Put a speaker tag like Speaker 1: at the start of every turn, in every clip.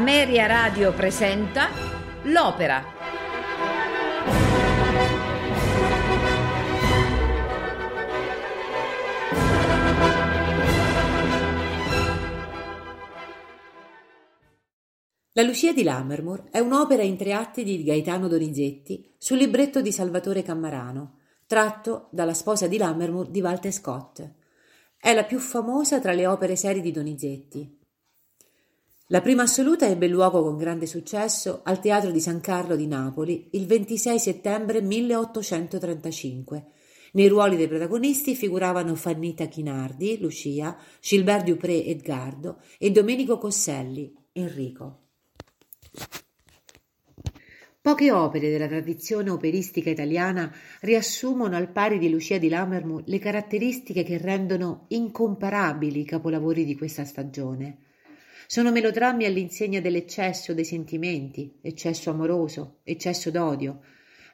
Speaker 1: Ameria Radio presenta L'Opera.
Speaker 2: La Lucia di Lammermoor è un'opera in tre atti di Gaetano Donizetti sul libretto di Salvatore Cammarano, tratto dalla sposa di Lammermoor di Walter Scott. È la più famosa tra le opere serie di Donizetti. La prima assoluta ebbe luogo con grande successo al Teatro di San Carlo di Napoli il 26 settembre 1835. Nei ruoli dei protagonisti figuravano Fannita Chinardi, Lucia, Gilbert Dupré, Edgardo e Domenico Cosselli, Enrico. Poche opere della tradizione operistica italiana riassumono al pari di Lucia di Lammermoor le caratteristiche che rendono incomparabili i capolavori di questa stagione. Sono melodrammi all'insegna dell'eccesso dei sentimenti, eccesso amoroso, eccesso d'odio,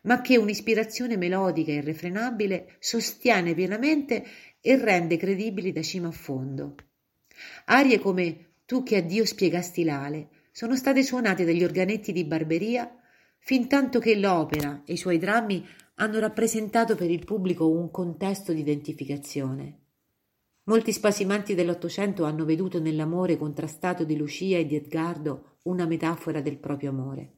Speaker 2: ma che un'ispirazione melodica irrefrenabile sostiene pienamente e rende credibili da cima a fondo. Arie come Tu che a Dio spiegasti l'ale sono state suonate dagli organetti di Barberia fin tanto che l'opera e i suoi drammi hanno rappresentato per il pubblico un contesto di identificazione. Molti spasimanti dell'Ottocento hanno veduto nell'amore contrastato di Lucia e di Edgardo una metafora del proprio amore.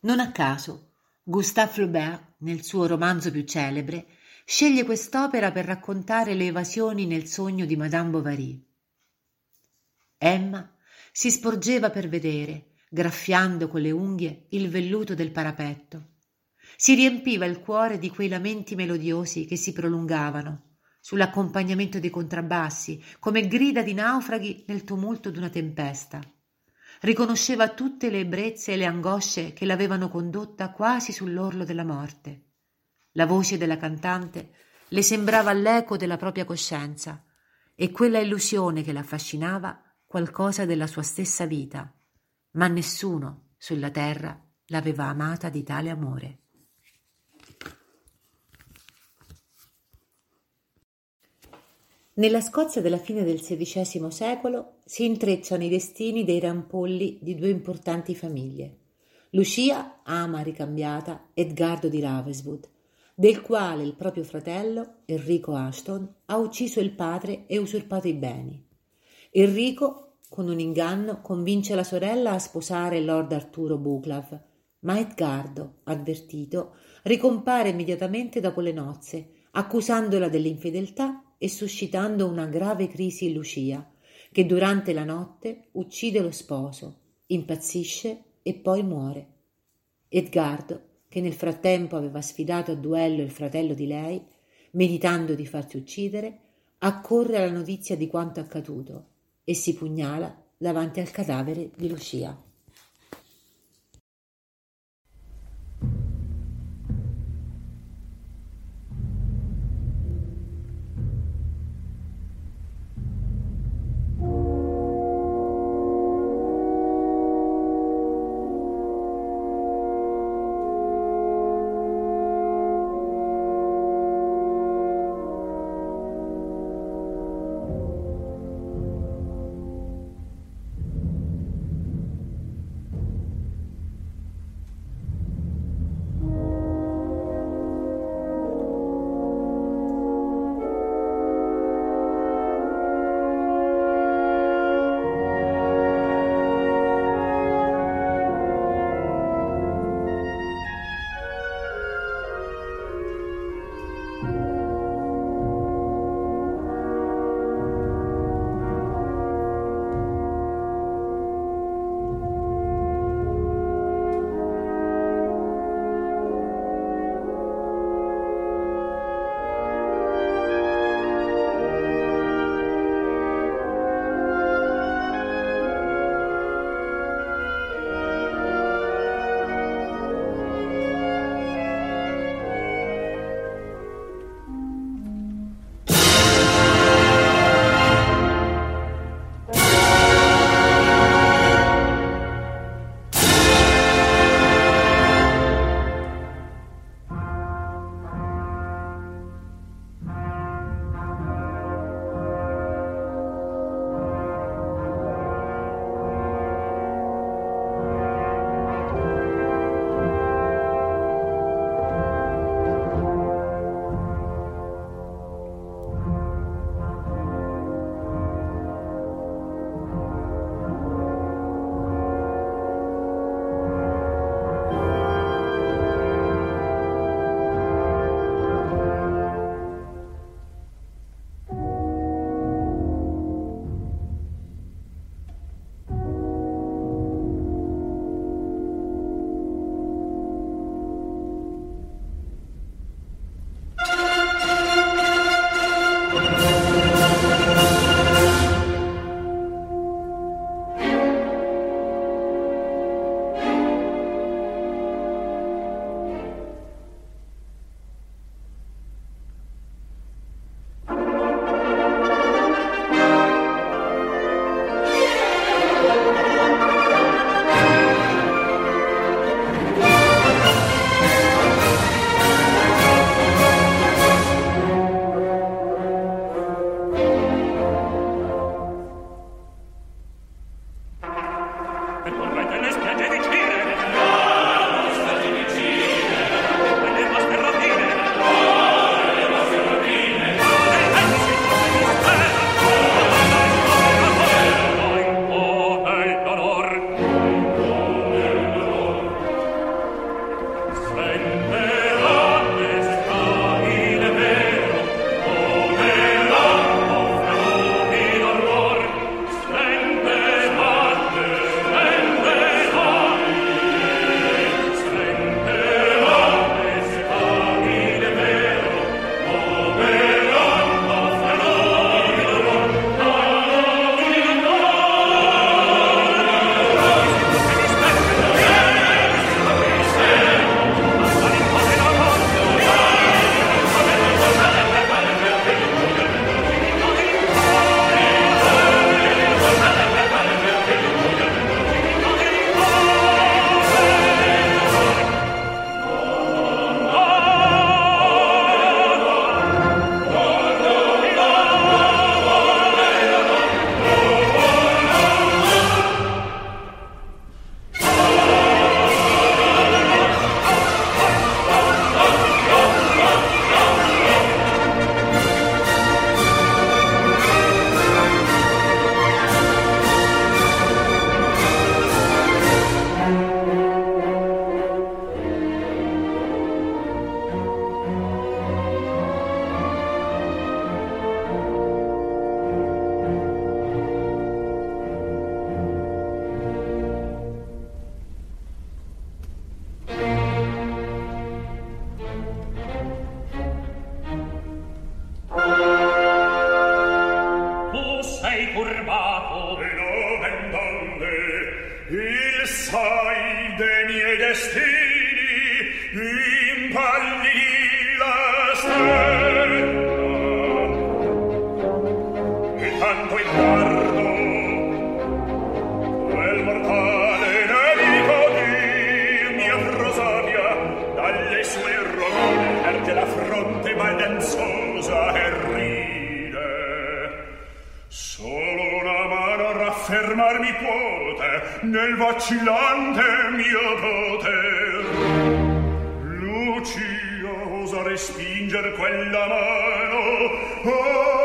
Speaker 2: Non a caso, Gustave Flaubert, nel suo romanzo più celebre, sceglie quest'opera per raccontare le evasioni nel sogno di Madame Bovary. Emma si sporgeva per vedere, graffiando con le unghie il velluto del parapetto. Si riempiva il cuore di quei lamenti melodiosi che si prolungavano, sull'accompagnamento dei contrabbassi, come grida di naufraghi nel tumulto d'una tempesta. Riconosceva tutte le ebbrezze e le angosce che l'avevano condotta quasi sull'orlo della morte. La voce della cantante le sembrava l'eco della propria coscienza e quella illusione che l'affascinava qualcosa della sua stessa vita, ma nessuno sulla terra l'aveva amata di tale amore. Nella Scozia della fine del XVI secolo si intrecciano i destini dei rampolli di due importanti famiglie. Lucia ama ricambiata Edgardo di Ravenswood, del quale il proprio fratello, Enrico Ashton, ha ucciso il padre e usurpato i beni. Enrico, con un inganno, convince la sorella a sposare Lord Arturo Buclav, ma Edgardo, avvertito, ricompare immediatamente dopo le nozze, accusandola dell'infedeltà e suscitando una grave crisi in Lucia, che durante la notte uccide lo sposo, impazzisce e poi muore. Edgardo, che nel frattempo aveva sfidato a duello il fratello di lei, meditando di farsi uccidere, accorre alla notizia di quanto accaduto e si pugnala davanti al cadavere di Lucia.
Speaker 3: fermarmi puote nel vacillante mio poter. Lucia osa respingere quella mano. Oh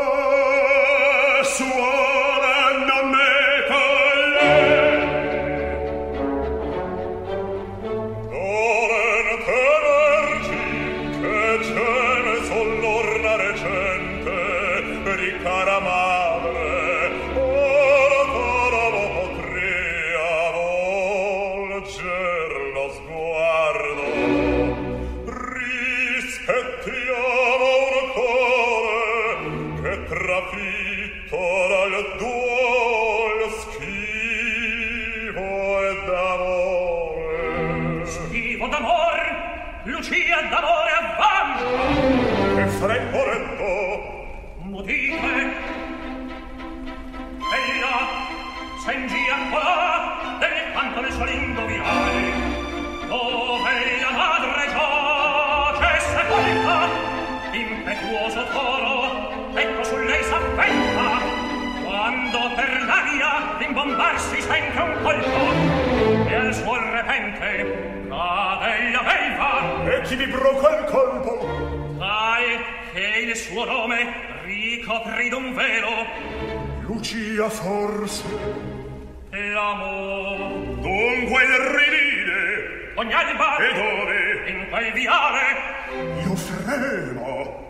Speaker 3: chi vibrò quel colpo.
Speaker 4: Sai che il suo nome ricopri d'un velo.
Speaker 3: Lucia forse.
Speaker 4: L'amor.
Speaker 3: dunque il ridire.
Speaker 4: Ogni alba
Speaker 3: e dove?
Speaker 4: In quel viale.
Speaker 3: Io fremo.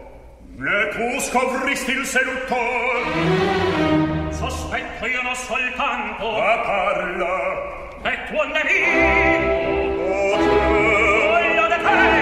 Speaker 3: Ne tu scovristi il seduttor
Speaker 4: sospetto io non soltanto.
Speaker 3: Ma parla.
Speaker 4: Che tuo nemico.
Speaker 3: O te
Speaker 4: voglio detesti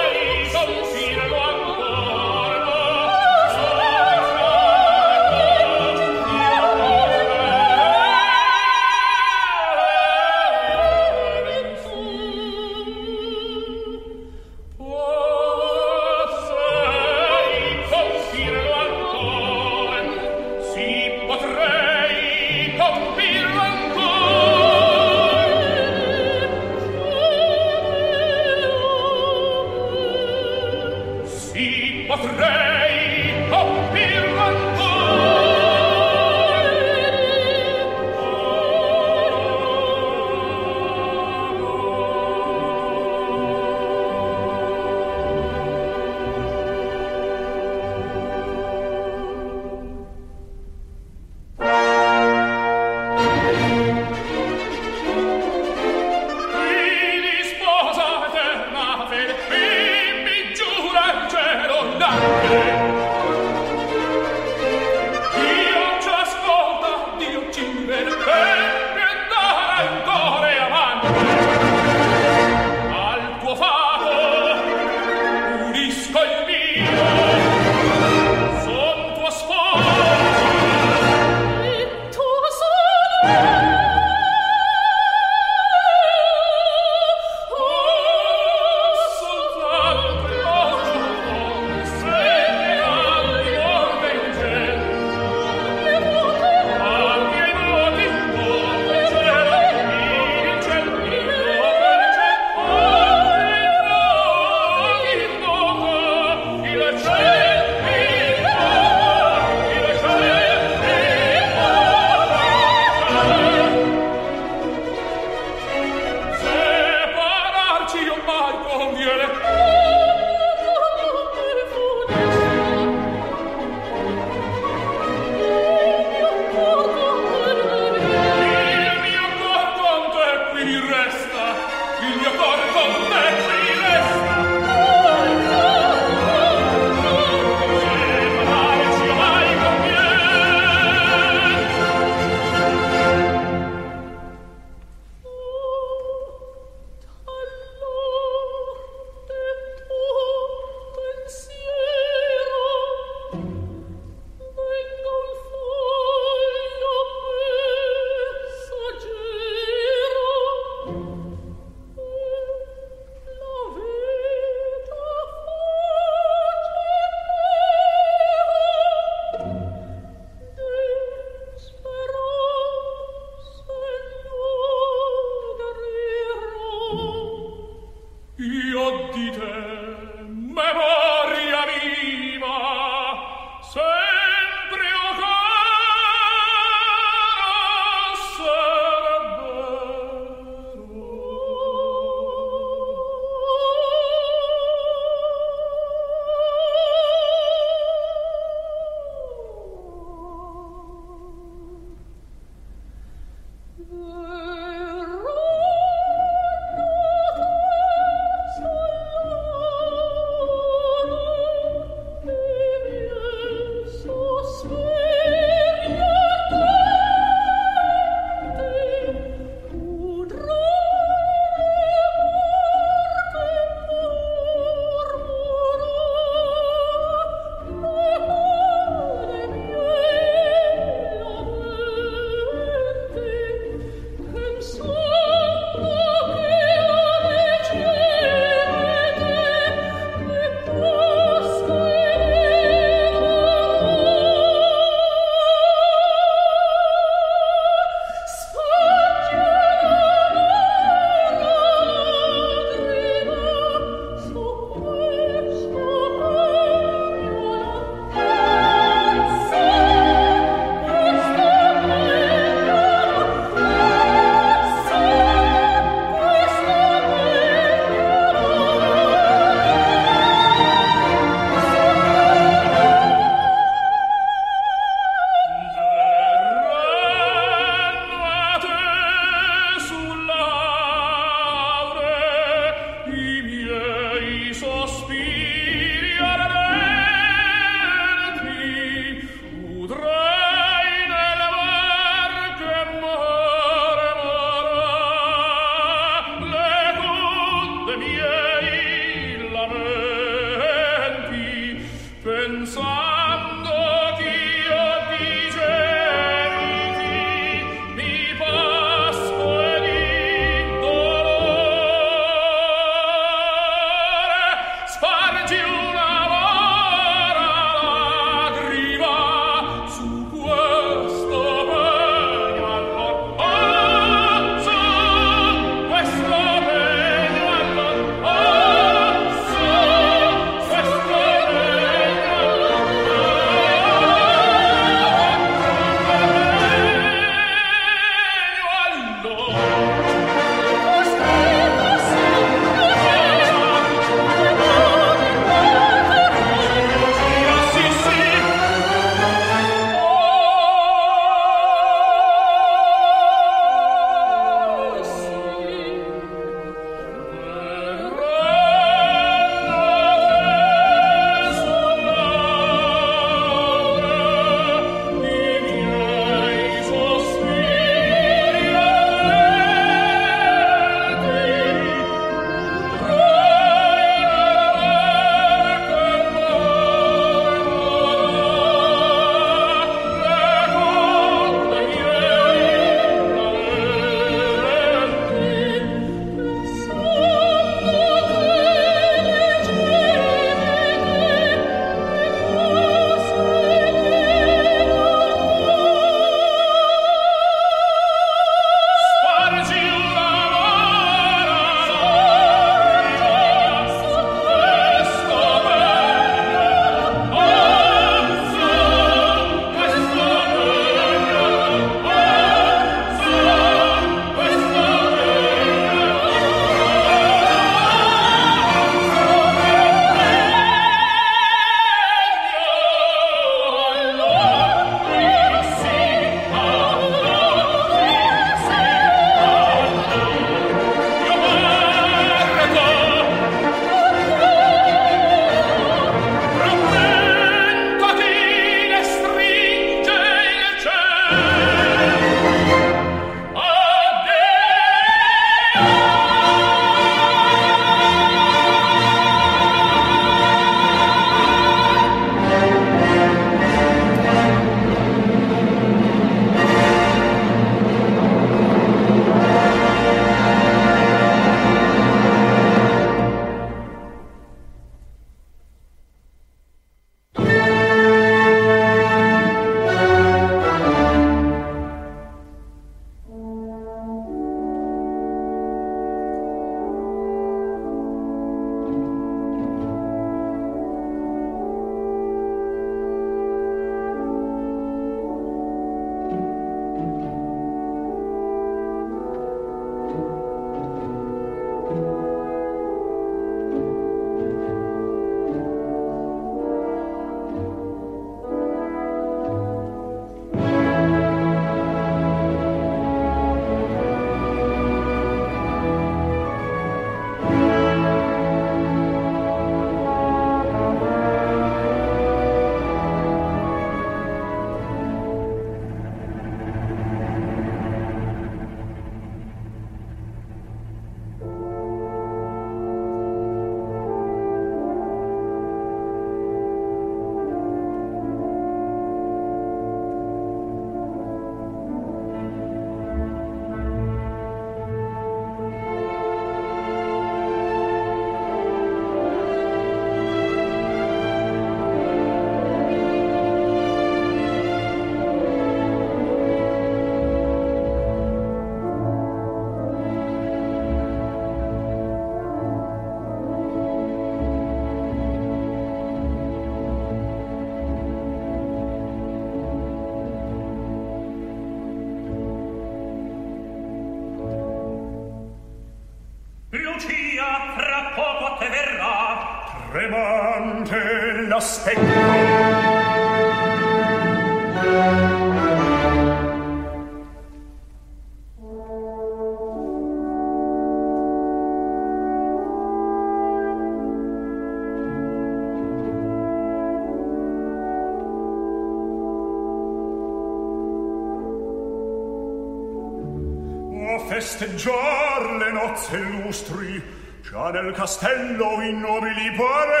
Speaker 3: festeggiar le nozze illustri, già nel castello i nobili pare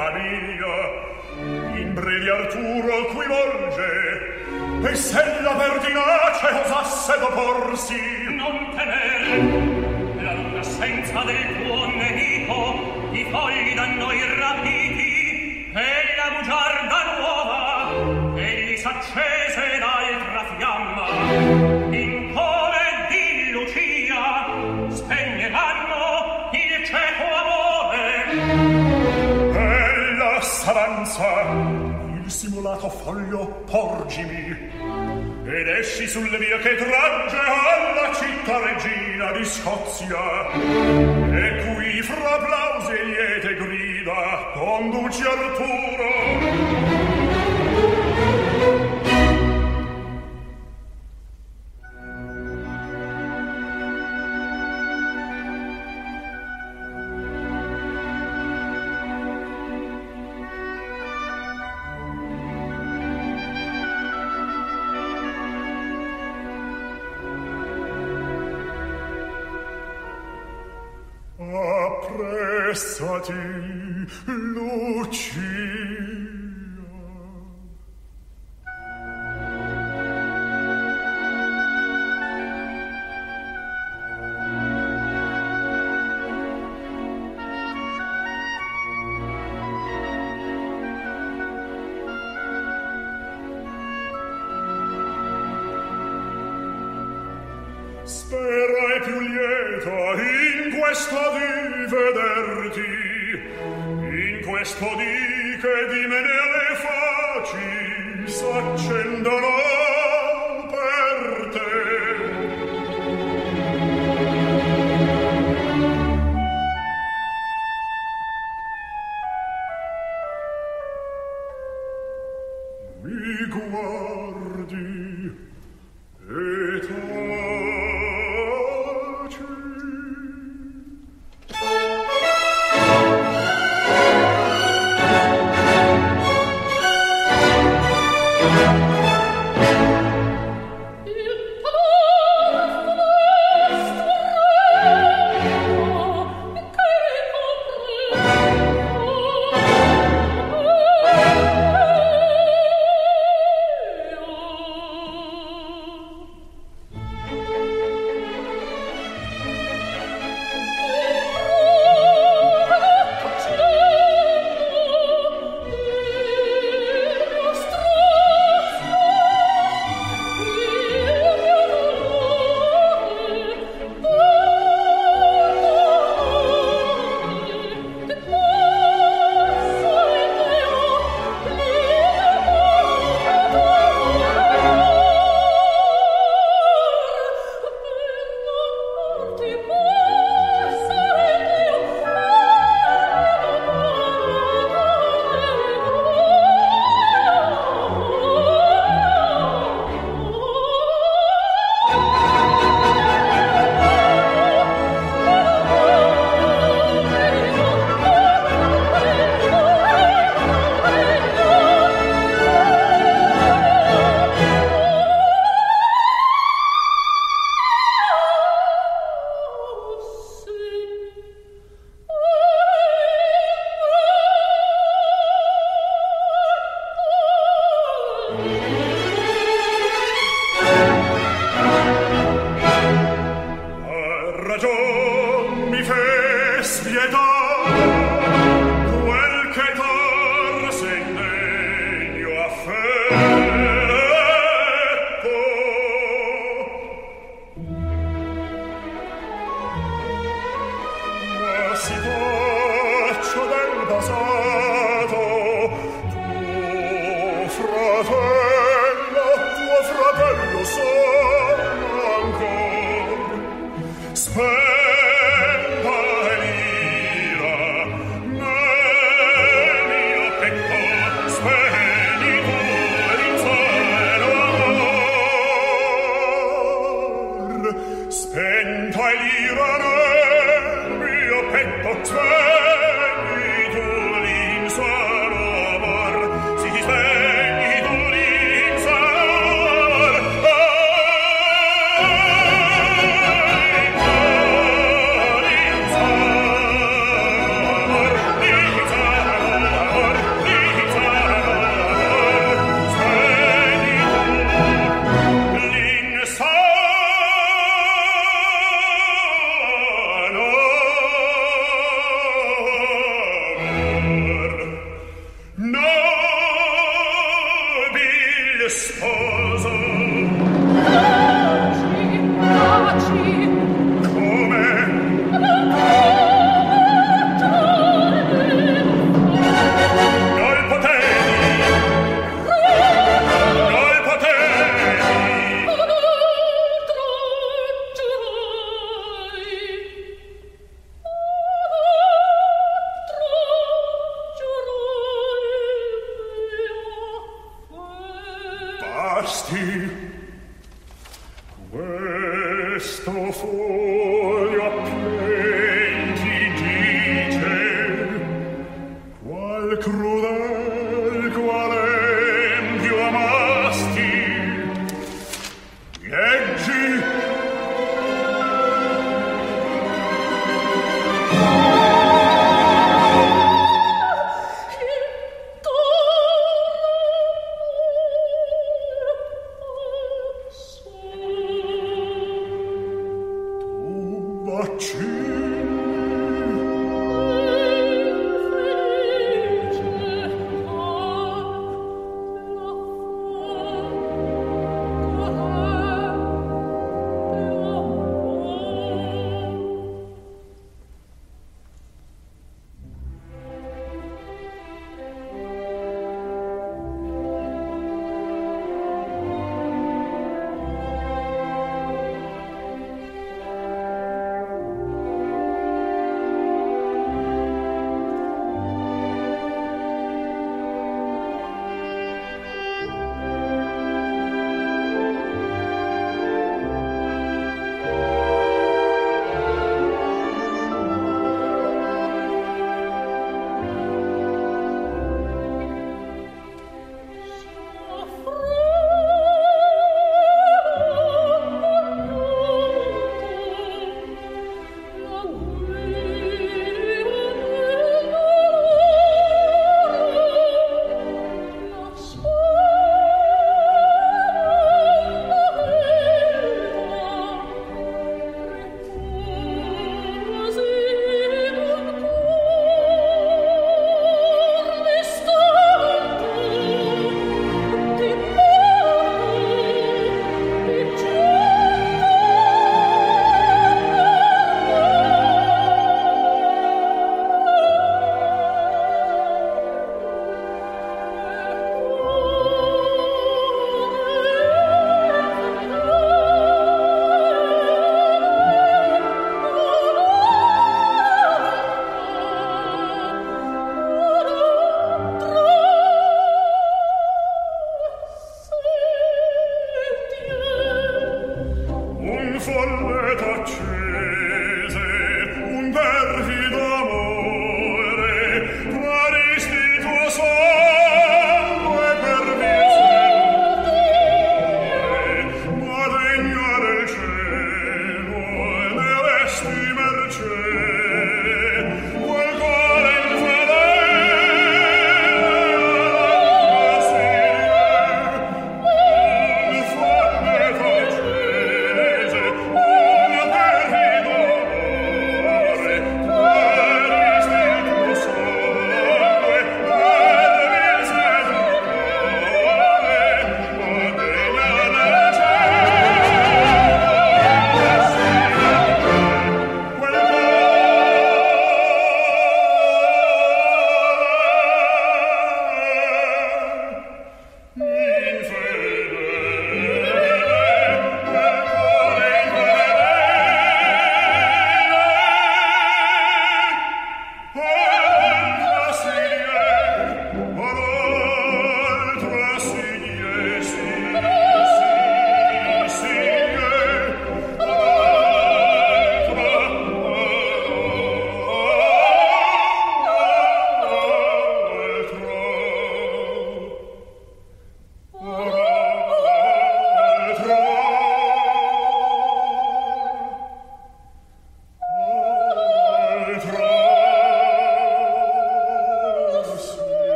Speaker 3: famiglia in brevi Arturo qui volge e se la pertinace osasse d'opporsi
Speaker 4: non temere la lunga assenza del tuo nemico i fogli da noi rapiti e la bugiarda nuova egli s'accese d'altra
Speaker 3: stanza il simulato foglio porgimi ed esci sulle vie che tragge alla città regina di Scozia e qui fra applausi e liete grida conduci Arturo.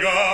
Speaker 5: Omega!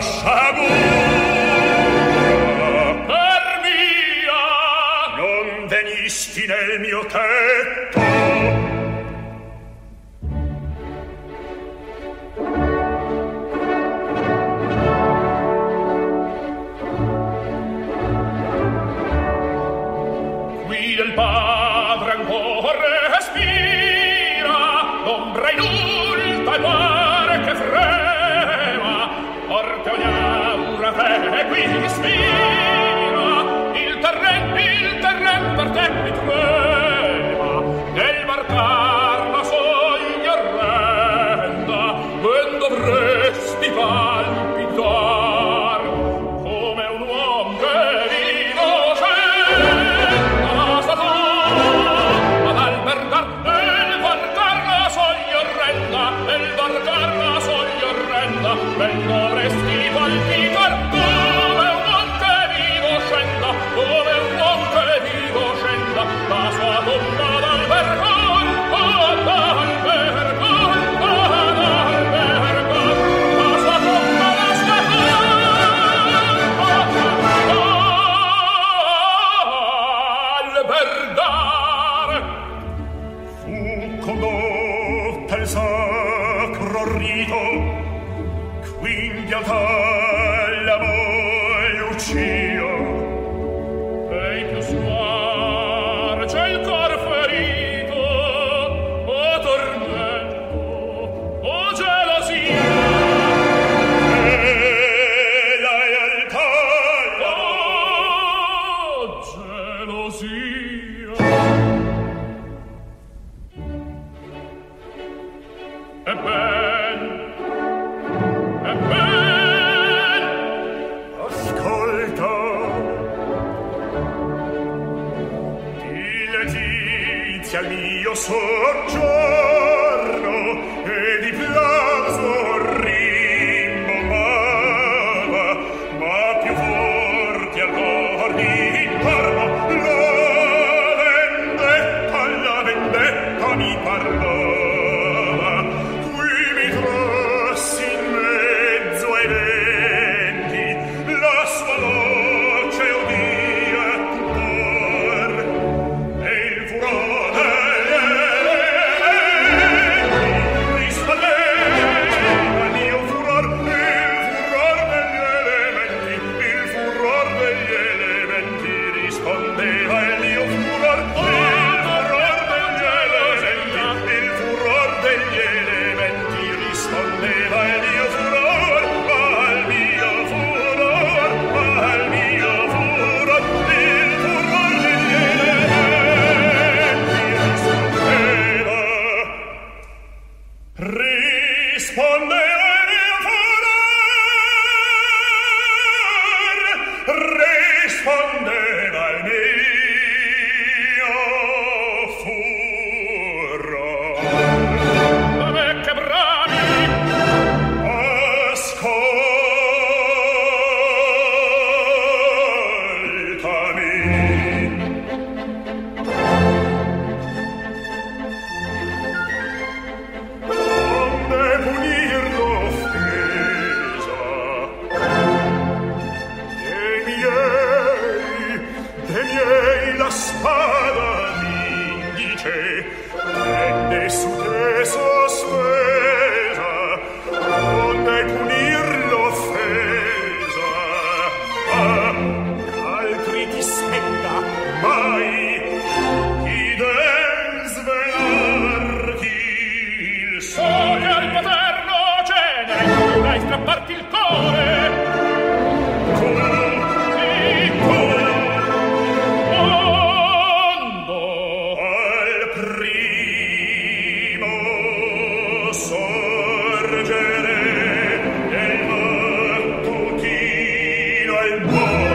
Speaker 5: sciagura per
Speaker 3: mia non
Speaker 6: venisti nel
Speaker 7: mio tetto.
Speaker 1: and war.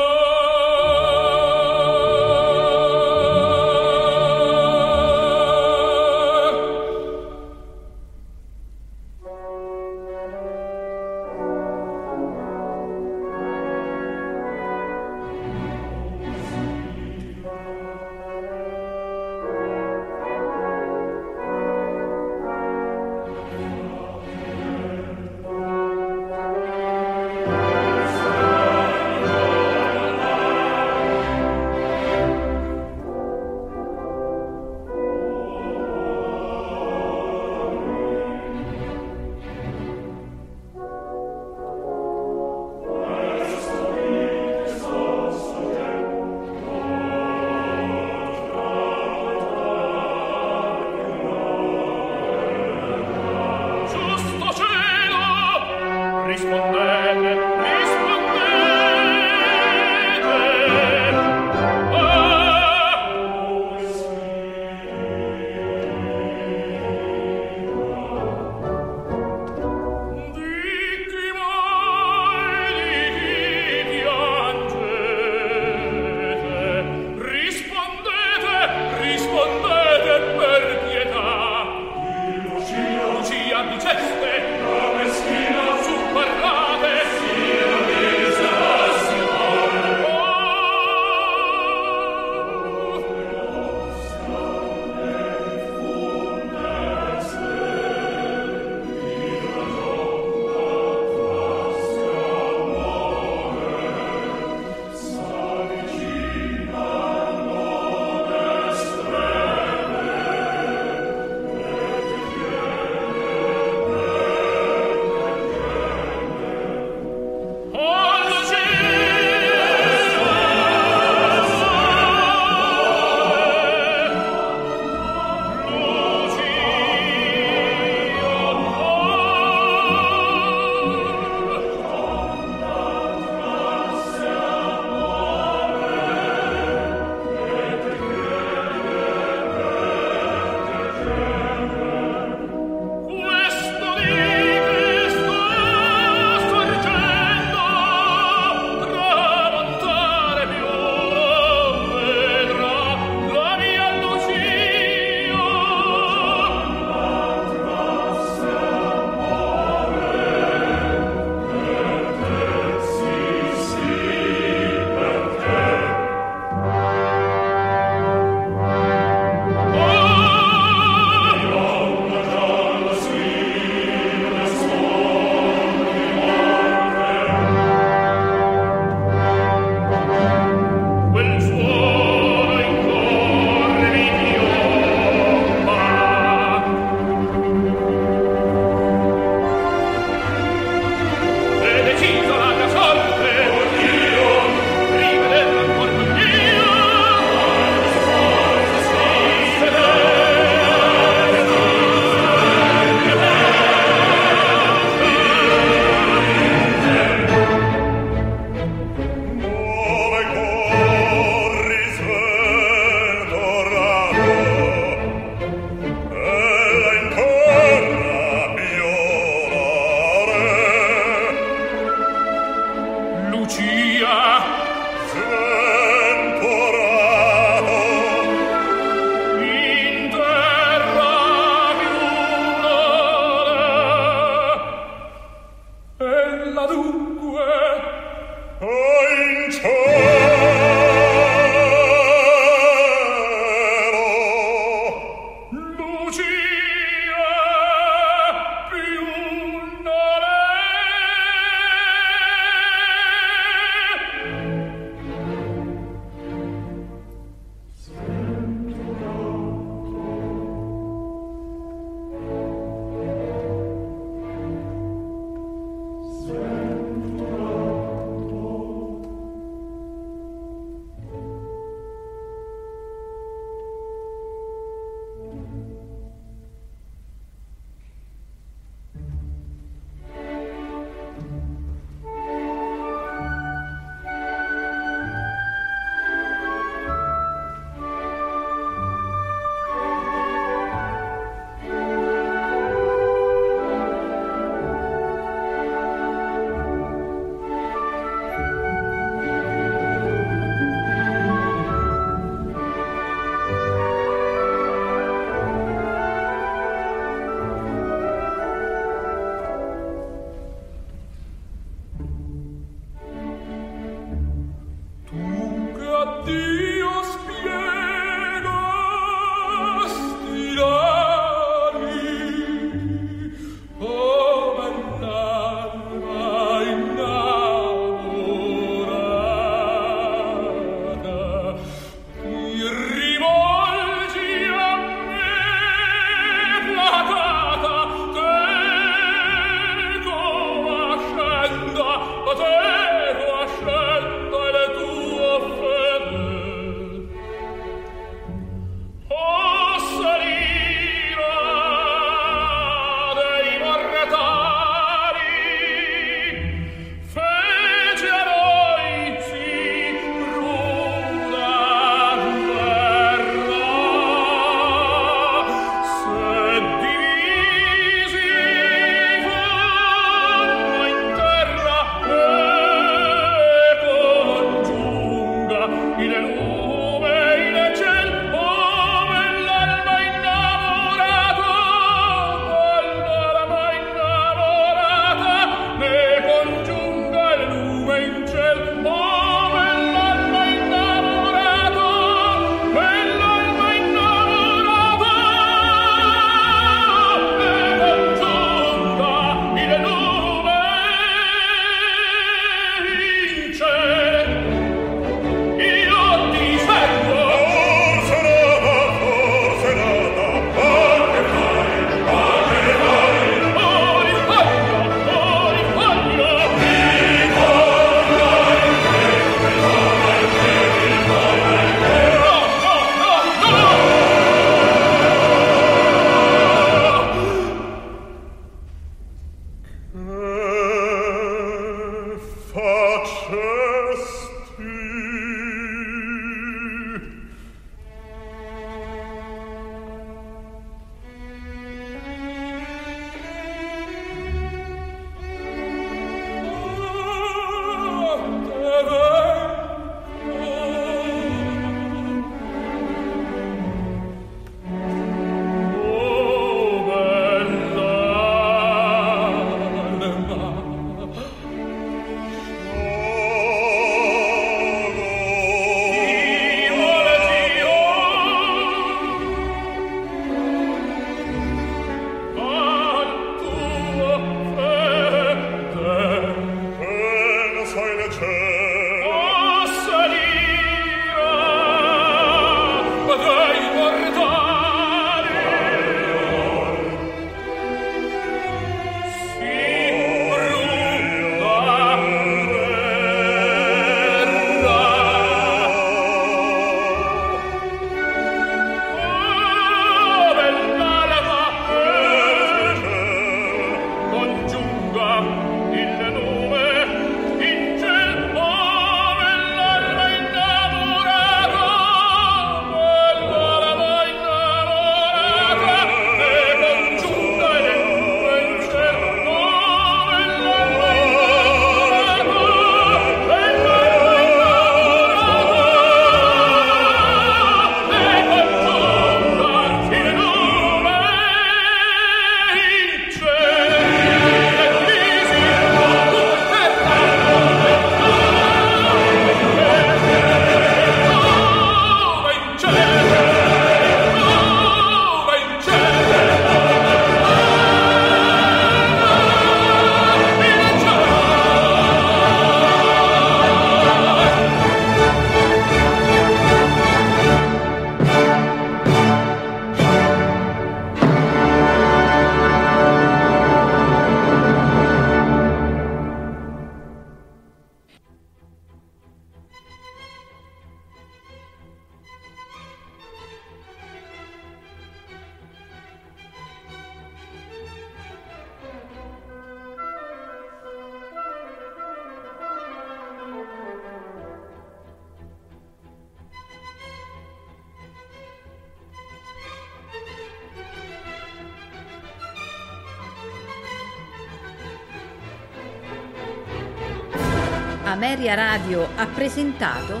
Speaker 1: Ha presentato.